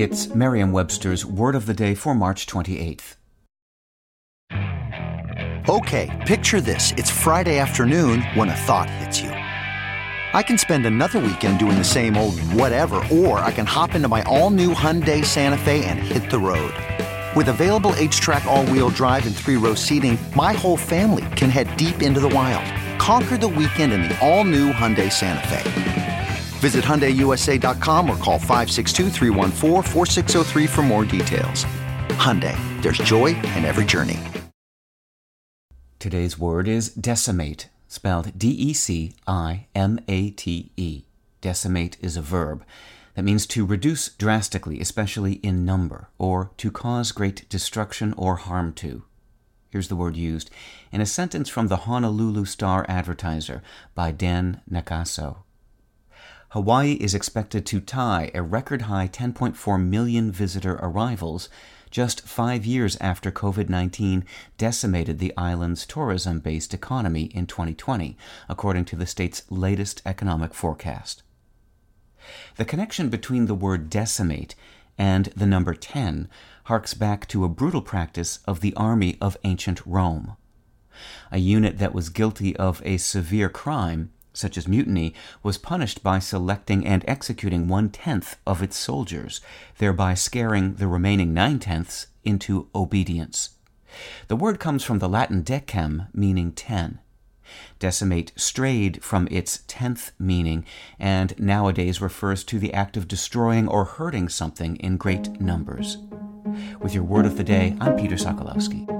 It's Merriam Webster's Word of the Day for March 28th. Okay, picture this. It's Friday afternoon when a thought hits you. I can spend another weekend doing the same old whatever, or I can hop into my all new Hyundai Santa Fe and hit the road. With available HTRAC, all wheel drive, and three row seating, my whole family can head deep into the wild. Conquer the weekend in the all new Hyundai Santa Fe. Visit HyundaiUSA.com or call 562 for more details. Hyundai, there's joy in every journey. Today's word is decimate, spelled D-E-C-I-M-A-T-E. Decimate is a verb that means to reduce drastically, especially in number, or to cause great destruction or harm to. Here's the word used in a sentence from the Honolulu Star Advertiser by Dan Nakaso. Hawaii is expected to tie a record high 10.4 million visitor arrivals just five years after COVID 19 decimated the island's tourism based economy in 2020, according to the state's latest economic forecast. The connection between the word decimate and the number 10 harks back to a brutal practice of the army of ancient Rome. A unit that was guilty of a severe crime such as mutiny, was punished by selecting and executing one tenth of its soldiers, thereby scaring the remaining nine tenths into obedience. The word comes from the Latin decem, meaning ten. Decimate strayed from its tenth meaning and nowadays refers to the act of destroying or hurting something in great numbers. With your word of the day, I'm Peter Sokolowski.